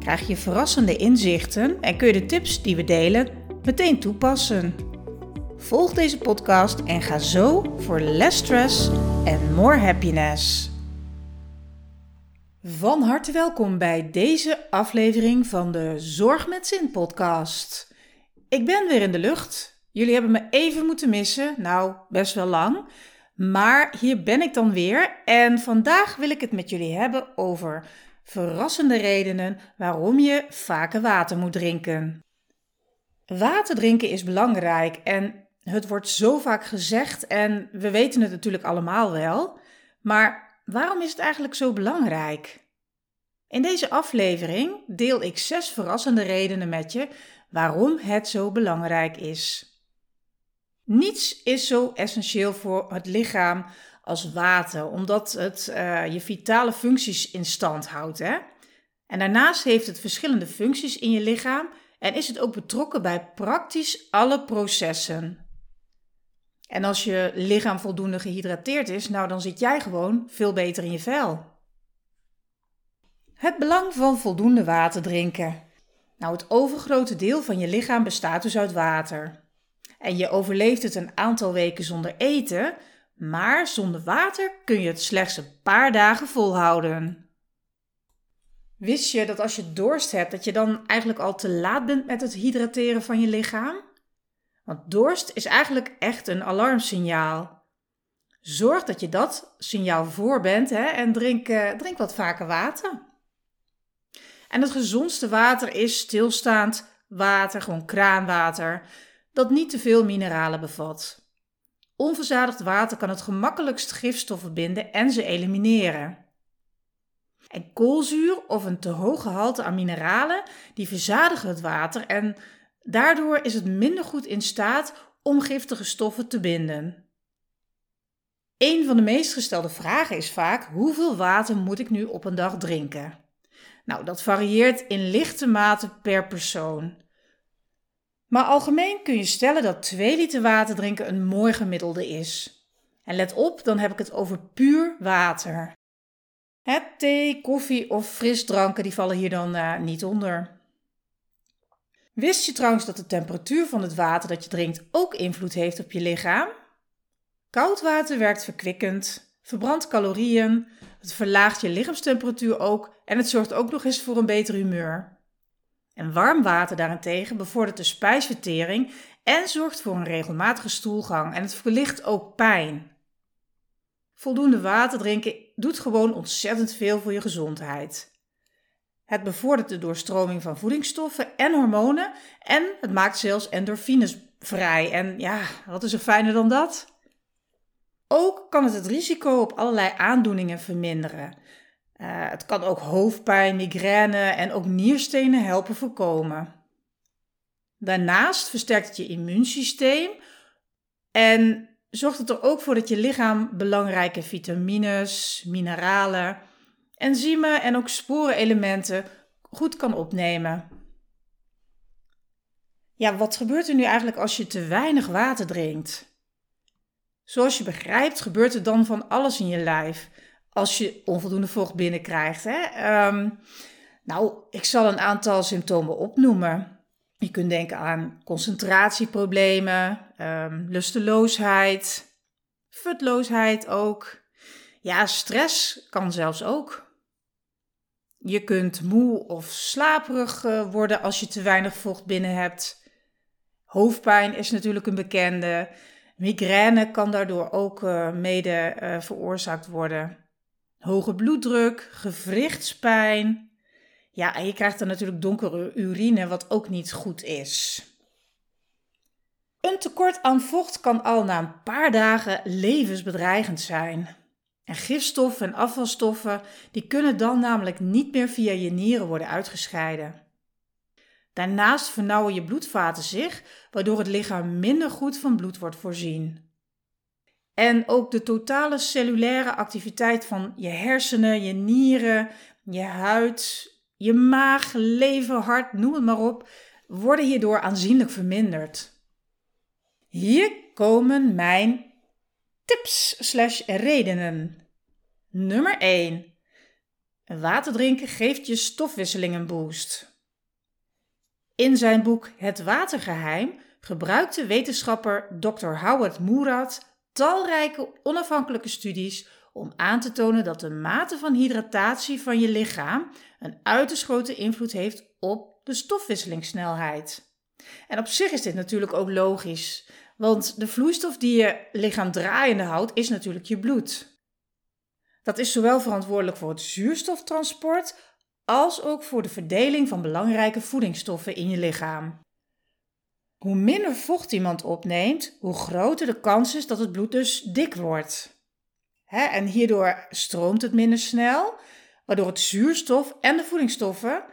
krijg je verrassende inzichten en kun je de tips die we delen meteen toepassen. Volg deze podcast en ga zo voor less stress en more happiness. Van harte welkom bij deze aflevering van de Zorg met Zin podcast. Ik ben weer in de lucht. Jullie hebben me even moeten missen, nou best wel lang. Maar hier ben ik dan weer en vandaag wil ik het met jullie hebben over verrassende redenen waarom je vaker water moet drinken. Water drinken is belangrijk en het wordt zo vaak gezegd en we weten het natuurlijk allemaal wel. Maar waarom is het eigenlijk zo belangrijk? In deze aflevering deel ik zes verrassende redenen met je waarom het zo belangrijk is. Niets is zo essentieel voor het lichaam als water, omdat het uh, je vitale functies in stand houdt. Hè? En daarnaast heeft het verschillende functies in je lichaam en is het ook betrokken bij praktisch alle processen. En als je lichaam voldoende gehydrateerd is, nou dan zit jij gewoon veel beter in je vel. Het belang van voldoende water drinken. Nou, het overgrote deel van je lichaam bestaat dus uit water. En je overleeft het een aantal weken zonder eten, maar zonder water kun je het slechts een paar dagen volhouden. Wist je dat als je dorst hebt, dat je dan eigenlijk al te laat bent met het hydrateren van je lichaam? Want dorst is eigenlijk echt een alarmsignaal. Zorg dat je dat signaal voor bent hè, en drink, uh, drink wat vaker water. En het gezondste water is stilstaand water, gewoon kraanwater, dat niet te veel mineralen bevat. Onverzadigd water kan het gemakkelijkst gifstoffen binden en ze elimineren. En koolzuur of een te hoge gehalte aan mineralen, die verzadigen het water en daardoor is het minder goed in staat om giftige stoffen te binden. Een van de meest gestelde vragen is vaak: hoeveel water moet ik nu op een dag drinken? Nou, dat varieert in lichte mate per persoon. Maar algemeen kun je stellen dat 2 liter water drinken een mooi gemiddelde is. En let op, dan heb ik het over puur water. Het thee, koffie of frisdranken die vallen hier dan uh, niet onder. Wist je trouwens dat de temperatuur van het water dat je drinkt ook invloed heeft op je lichaam? Koud water werkt verkwikkend, verbrandt calorieën, het verlaagt je lichaamstemperatuur ook en het zorgt ook nog eens voor een beter humeur. En warm water daarentegen bevordert de spijsvertering en zorgt voor een regelmatige stoelgang en het verlicht ook pijn. Voldoende water drinken doet gewoon ontzettend veel voor je gezondheid. Het bevordert de doorstroming van voedingsstoffen en hormonen en het maakt zelfs endorfines vrij. En ja, wat is er fijner dan dat? Ook kan het het risico op allerlei aandoeningen verminderen. Uh, het kan ook hoofdpijn, migraine en ook nierstenen helpen voorkomen. Daarnaast versterkt het je immuunsysteem en zorgt het er ook voor dat je lichaam belangrijke vitamines, mineralen, enzymen en ook sporenelementen goed kan opnemen. Ja, wat gebeurt er nu eigenlijk als je te weinig water drinkt? Zoals je begrijpt, gebeurt er dan van alles in je lijf als je onvoldoende vocht binnenkrijgt. Hè? Ehm, nou, ik zal een aantal symptomen opnoemen. Je kunt denken aan concentratieproblemen, um, lusteloosheid, futloosheid ook. Ja, stress kan zelfs ook. Je kunt moe of slaperig eh, worden als je te weinig vocht binnen hebt. Hoofdpijn is natuurlijk een bekende. Migraine kan daardoor ook uh, mede uh, veroorzaakt worden. Hoge bloeddruk, gewrichtspijn. Ja, en je krijgt dan natuurlijk donkere urine, wat ook niet goed is. Een tekort aan vocht kan al na een paar dagen levensbedreigend zijn. En gifstoffen en afvalstoffen die kunnen dan namelijk niet meer via je nieren worden uitgescheiden. Daarnaast vernauwen je bloedvaten zich, waardoor het lichaam minder goed van bloed wordt voorzien. En ook de totale cellulaire activiteit van je hersenen, je nieren, je huid, je maag, lever, hart, noem het maar op, worden hierdoor aanzienlijk verminderd. Hier komen mijn tips slash redenen. Nummer 1. Water drinken geeft je stofwisseling een boost. In zijn boek Het Watergeheim gebruikte wetenschapper Dr. Howard Moorad talrijke onafhankelijke studies om aan te tonen dat de mate van hydratatie van je lichaam een uiterst grote invloed heeft op de stofwisselingssnelheid. En op zich is dit natuurlijk ook logisch, want de vloeistof die je lichaam draaiende houdt is natuurlijk je bloed. Dat is zowel verantwoordelijk voor het zuurstoftransport als ook voor de verdeling van belangrijke voedingsstoffen in je lichaam. Hoe minder vocht iemand opneemt, hoe groter de kans is dat het bloed dus dik wordt. en hierdoor stroomt het minder snel, waardoor het zuurstof en de voedingsstoffen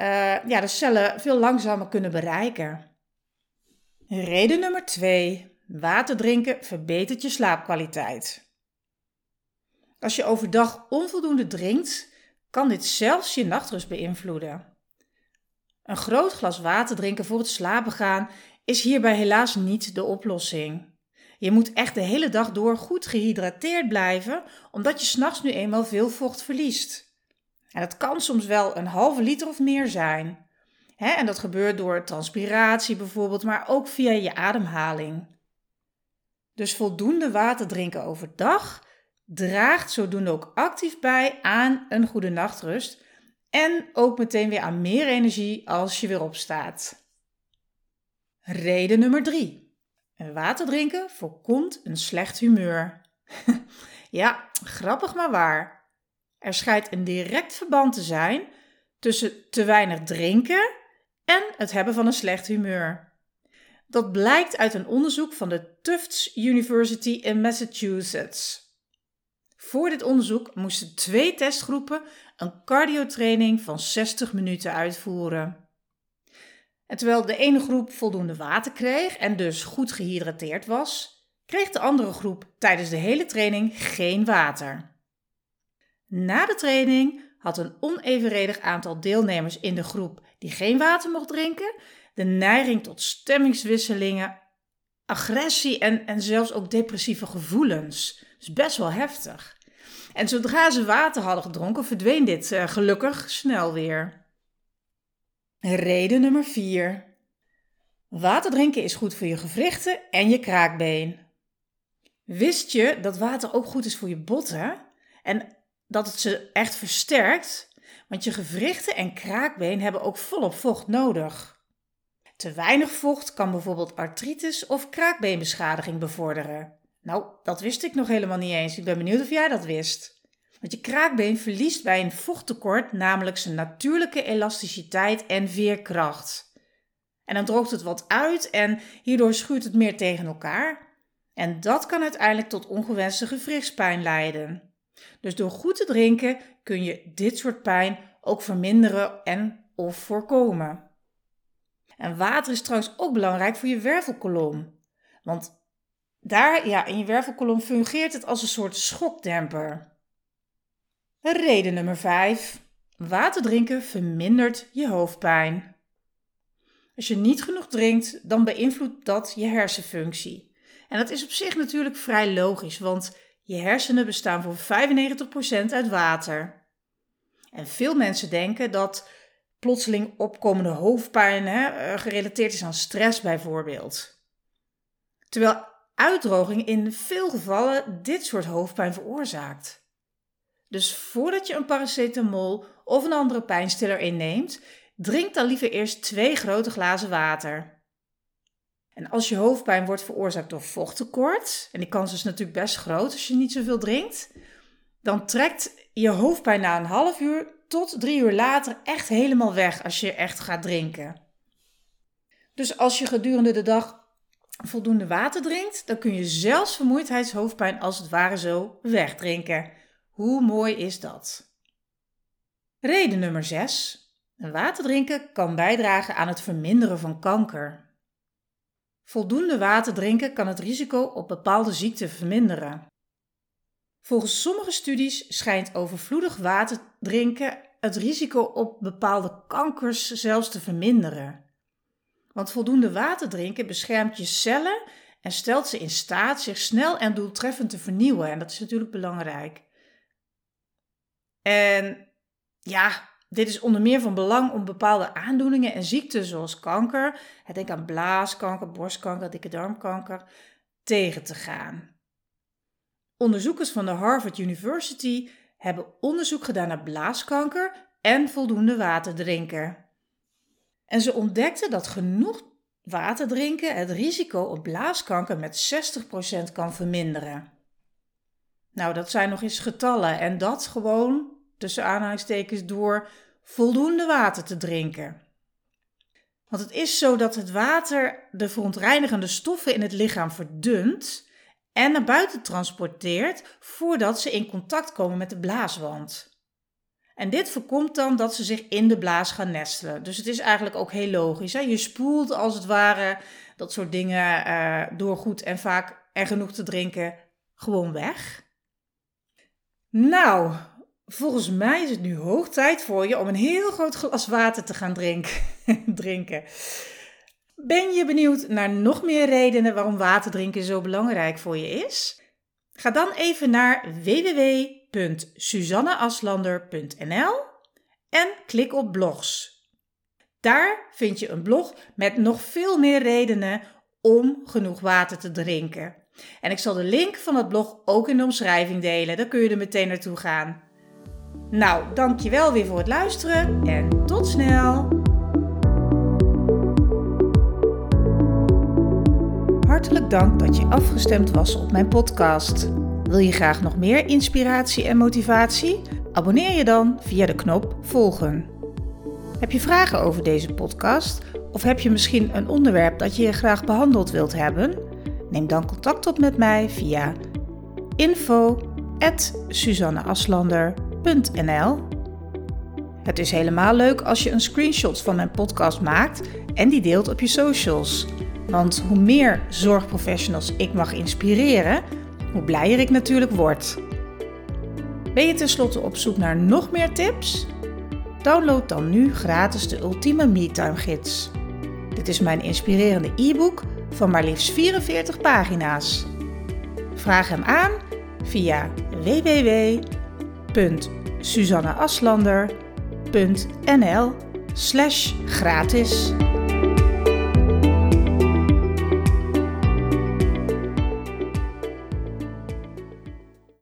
uh, ja, de cellen veel langzamer kunnen bereiken. Reden nummer 2. Water drinken verbetert je slaapkwaliteit. Als je overdag onvoldoende drinkt, kan dit zelfs je nachtrust beïnvloeden. Een groot glas water drinken voor het slapen gaan is hierbij helaas niet de oplossing. Je moet echt de hele dag door goed gehydrateerd blijven, omdat je s'nachts nu eenmaal veel vocht verliest. En dat kan soms wel een halve liter of meer zijn. en dat gebeurt door transpiratie bijvoorbeeld, maar ook via je ademhaling. Dus voldoende water drinken overdag draagt zodoende ook actief bij aan een goede nachtrust en ook meteen weer aan meer energie als je weer opstaat. Reden nummer 3. Water drinken voorkomt een slecht humeur. ja, grappig maar waar. Er schijnt een direct verband te zijn tussen te weinig drinken en het hebben van een slecht humeur. Dat blijkt uit een onderzoek van de Tufts University in Massachusetts. Voor dit onderzoek moesten twee testgroepen een cardiotraining van 60 minuten uitvoeren. En terwijl de ene groep voldoende water kreeg en dus goed gehydrateerd was, kreeg de andere groep tijdens de hele training geen water. Na de training had een onevenredig aantal deelnemers in de groep die geen water mocht drinken, de neiging tot stemmingswisselingen, agressie en, en zelfs ook depressieve gevoelens. Dus best wel heftig. En zodra ze water hadden gedronken, verdween dit uh, gelukkig snel weer. Reden nummer 4. Water drinken is goed voor je gewrichten en je kraakbeen. Wist je dat water ook goed is voor je botten en dat het ze echt versterkt? Want je gewrichten en kraakbeen hebben ook volop vocht nodig. Te weinig vocht kan bijvoorbeeld artritis of kraakbeenbeschadiging bevorderen. Nou, dat wist ik nog helemaal niet eens. Ik ben benieuwd of jij dat wist. Want je kraakbeen verliest bij een vochttekort namelijk zijn natuurlijke elasticiteit en veerkracht. En dan droogt het wat uit en hierdoor schuurt het meer tegen elkaar. En dat kan uiteindelijk tot ongewenste gewrichtspijn leiden. Dus door goed te drinken kun je dit soort pijn ook verminderen en of voorkomen. En water is trouwens ook belangrijk voor je wervelkolom. Want daar, ja, in je wervelkolom fungeert het als een soort schokdemper. Reden nummer 5. Water drinken vermindert je hoofdpijn. Als je niet genoeg drinkt, dan beïnvloedt dat je hersenfunctie. En dat is op zich natuurlijk vrij logisch, want je hersenen bestaan voor 95% uit water. En veel mensen denken dat plotseling opkomende hoofdpijn hè, eh, gerelateerd is aan stress bijvoorbeeld. Terwijl uitdroging in veel gevallen dit soort hoofdpijn veroorzaakt. Dus voordat je een paracetamol of een andere pijnstiller inneemt, drink dan liever eerst twee grote glazen water. En als je hoofdpijn wordt veroorzaakt door vochttekort, en die kans is natuurlijk best groot als je niet zoveel drinkt, dan trekt je hoofdpijn na een half uur tot drie uur later echt helemaal weg als je echt gaat drinken. Dus als je gedurende de dag voldoende water drinkt, dan kun je zelfs vermoeidheidshoofdpijn als het ware zo wegdrinken. Hoe mooi is dat? Reden nummer 6. Water drinken kan bijdragen aan het verminderen van kanker. Voldoende water drinken kan het risico op bepaalde ziekten verminderen. Volgens sommige studies schijnt overvloedig water drinken het risico op bepaalde kankers zelfs te verminderen. Want voldoende water drinken beschermt je cellen en stelt ze in staat zich snel en doeltreffend te vernieuwen. En dat is natuurlijk belangrijk. En ja, dit is onder meer van belang om bepaalde aandoeningen en ziekten zoals kanker, denk aan blaaskanker, borstkanker, dikke darmkanker, tegen te gaan. Onderzoekers van de Harvard University hebben onderzoek gedaan naar blaaskanker en voldoende water drinken. En ze ontdekten dat genoeg water drinken het risico op blaaskanker met 60% kan verminderen. Nou, dat zijn nog eens getallen en dat gewoon tussen aanhalingstekens door voldoende water te drinken. Want het is zo dat het water de verontreinigende stoffen in het lichaam verdunt en naar buiten transporteert voordat ze in contact komen met de blaaswand. En dit voorkomt dan dat ze zich in de blaas gaan nestelen. Dus het is eigenlijk ook heel logisch. Hè? Je spoelt als het ware dat soort dingen uh, door goed en vaak en genoeg te drinken gewoon weg. Nou, volgens mij is het nu hoog tijd voor je om een heel groot glas water te gaan drinken. drinken. Ben je benieuwd naar nog meer redenen waarom water drinken zo belangrijk voor je is? Ga dan even naar www.suzanneaslander.nl en klik op blogs. Daar vind je een blog met nog veel meer redenen om genoeg water te drinken. En ik zal de link van het blog ook in de omschrijving delen, dan kun je er meteen naartoe gaan. Nou, dankjewel weer voor het luisteren en tot snel! Hartelijk dank dat je afgestemd was op mijn podcast. Wil je graag nog meer inspiratie en motivatie? Abonneer je dan via de knop volgen. Heb je vragen over deze podcast of heb je misschien een onderwerp dat je graag behandeld wilt hebben? Neem dan contact op met mij via info@suzanneaslander.nl. Het is helemaal leuk als je een screenshot van mijn podcast maakt en die deelt op je socials. Want hoe meer zorgprofessionals ik mag inspireren, hoe blijer ik natuurlijk word. Ben je tenslotte op zoek naar nog meer tips? Download dan nu gratis de Ultieme MeTime Gids. Dit is mijn inspirerende e-book van maar liefst 44 pagina's. Vraag hem aan via www.suzanneaslander.nl slash gratis.